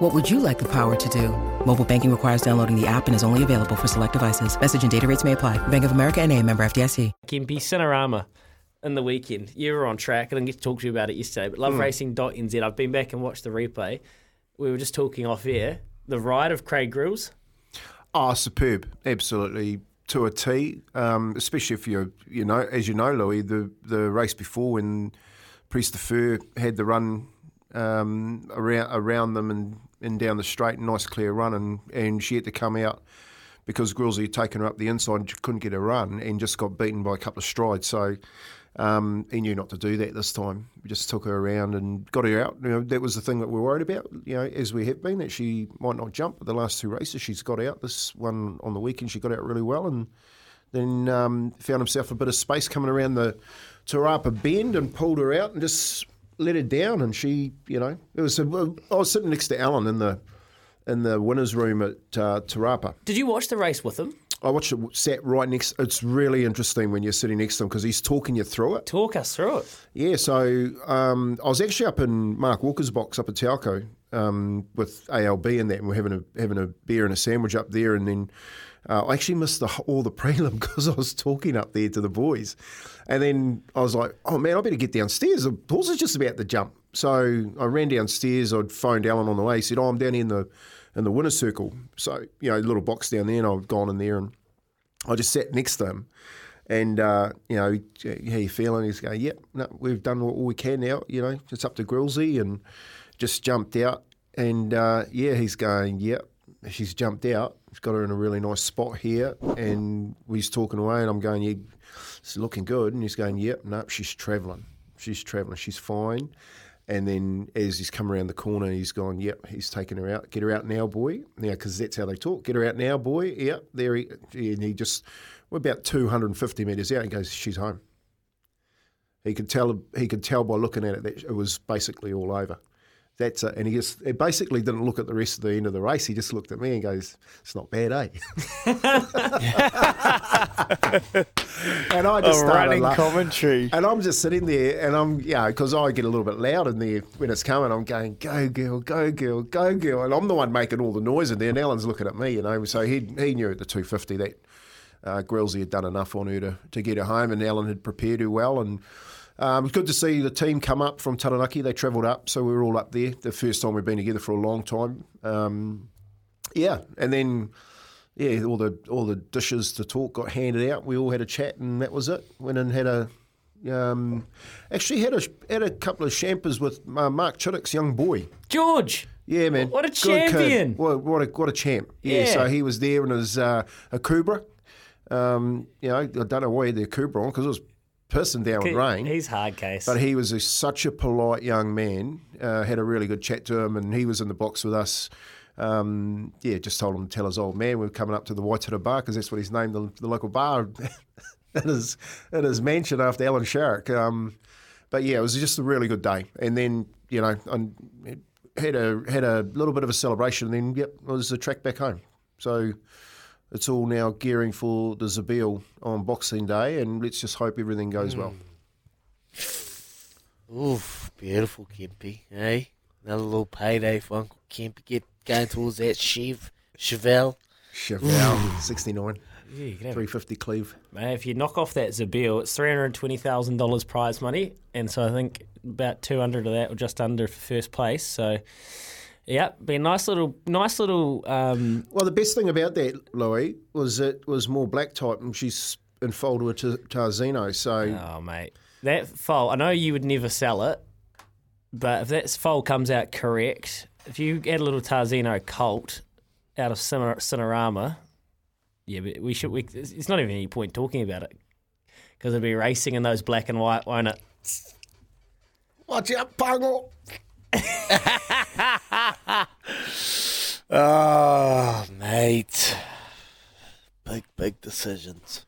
What would you like the power to do? Mobile banking requires downloading the app and is only available for select devices. Message and data rates may apply. Bank of America and a member FDIC. Kempy Sinarahma in the weekend. You were on track. I didn't get to talk to you about it yesterday, but loveracing.nz. I've been back and watched the replay. We were just talking off air. The ride of Craig Grylls. Oh, superb! Absolutely to a T. Um, especially if you you know, as you know, Louis, the the race before when Priest Fur had the run um, around around them and, and down the straight, nice clear run, and, and she had to come out because Gryllsy had taken her up the inside couldn't get a run and just got beaten by a couple of strides. So um, he knew not to do that this time. We just took her around and got her out. You know, that was the thing that we are worried about. You know, as we have been, that she might not jump. But the last two races, she's got out. This one on the weekend, she got out really well, and then um, found himself a bit of space coming around the Te Rapa bend and pulled her out and just let her down. And she, you know, it was. A, I was sitting next to Alan in the in the winners' room at uh, Te Rapa. Did you watch the race with him? I watched it sat right next. It's really interesting when you're sitting next to him because he's talking you through it. Talk us through it. Yeah, so um, I was actually up in Mark Walker's box up at Tauco um, with ALB and that, and we're having a having a beer and a sandwich up there, and then uh, I actually missed the, all the prelim because I was talking up there to the boys, and then I was like, "Oh man, I better get downstairs. The horse is just about to jump." So I ran downstairs. I'd phoned Alan on the way. He said, "Oh, I'm down in the in the winner's circle." So you know, little box down there, and I've gone in there and I just sat next to him. And uh, you know, how you feeling? He's going, "Yep, no, we've done all we can now. You know, it's up to Gryllsy," and just jumped out. And uh, yeah, he's going, "Yep, she's jumped out. He's got her in a really nice spot here." And he's talking away, and I'm going, "Yeah, it's looking good." And he's going, "Yep, no, she's travelling. She's travelling. She's fine." And then as he's come around the corner, he's gone, yep, he's taken her out. Get her out now, boy. Now, because that's how they talk. Get her out now, boy. Yep, there he, and he just, we're about 250 metres out. He goes, she's home. He could tell, he could tell by looking at it that it was basically all over. That's it. And he just basically didn't look at the rest of the end of the race. He just looked at me and goes, "It's not bad, eh?" and I just a started running laughing. commentary. And I'm just sitting there, and I'm, yeah, because I get a little bit loud in there when it's coming. I'm going, go girl, go girl, go girl, and I'm the one making all the noise in there. And Alan's looking at me, you know. So he he knew at the 250 that uh, Gryllsy had done enough on her to, to get her home, and Alan had prepared her well. And um, it was good to see the team come up from Taranaki. They travelled up, so we were all up there. The first time we've been together for a long time. Um, yeah, and then yeah, all the all the dishes to talk got handed out. We all had a chat, and that was it. Went and had a um, actually had a had a couple of champers with uh, Mark Chittick's young boy. George. Yeah, man. What a champion. What, what a what a champ. Yeah, Yeah. So he was there in his uh, a Cobra. Um, you know, I don't know why he had the Cobra on because it was pissing down with rain. He's hard case. But he was a, such a polite young man. Uh, had a really good chat to him, and he was in the box with us. Um, yeah, just told him to tell his old man we are coming up to the Waitara bar because that's what he's named the, the local bar in his in his mansion after Alan Sharrock. Um, but yeah, it was just a really good day. And then you know, I had a had a little bit of a celebration. And then yep, it was the track back home. So it's all now gearing for the Zabeel on Boxing Day, and let's just hope everything goes well. Oof, beautiful Kempy, eh? Another little payday for Uncle Kempy. Get going towards that Chev, Chevelle. Chevelle, 69, Yeah, you can have 350 cleave. Man, if you knock off that Zabeel, it's three hundred twenty thousand dollars prize money, and so I think about two hundred of that, or just under, for first place. So, yeah, be a nice little, nice little. Um, Well, the best thing about that, Louis, was it was more black type, and she's enfolded with Tar- Tarzino. So oh mate, that foal. I know you would never sell it, but if that foal comes out correct, if you add a little Tarzino colt out of Ciner- Sinarahma, yeah, but we should. We, it's not even any point talking about it because it'll be racing in those black and white, won't it? watch out, Pungle. Oh, mate. Big, big decisions.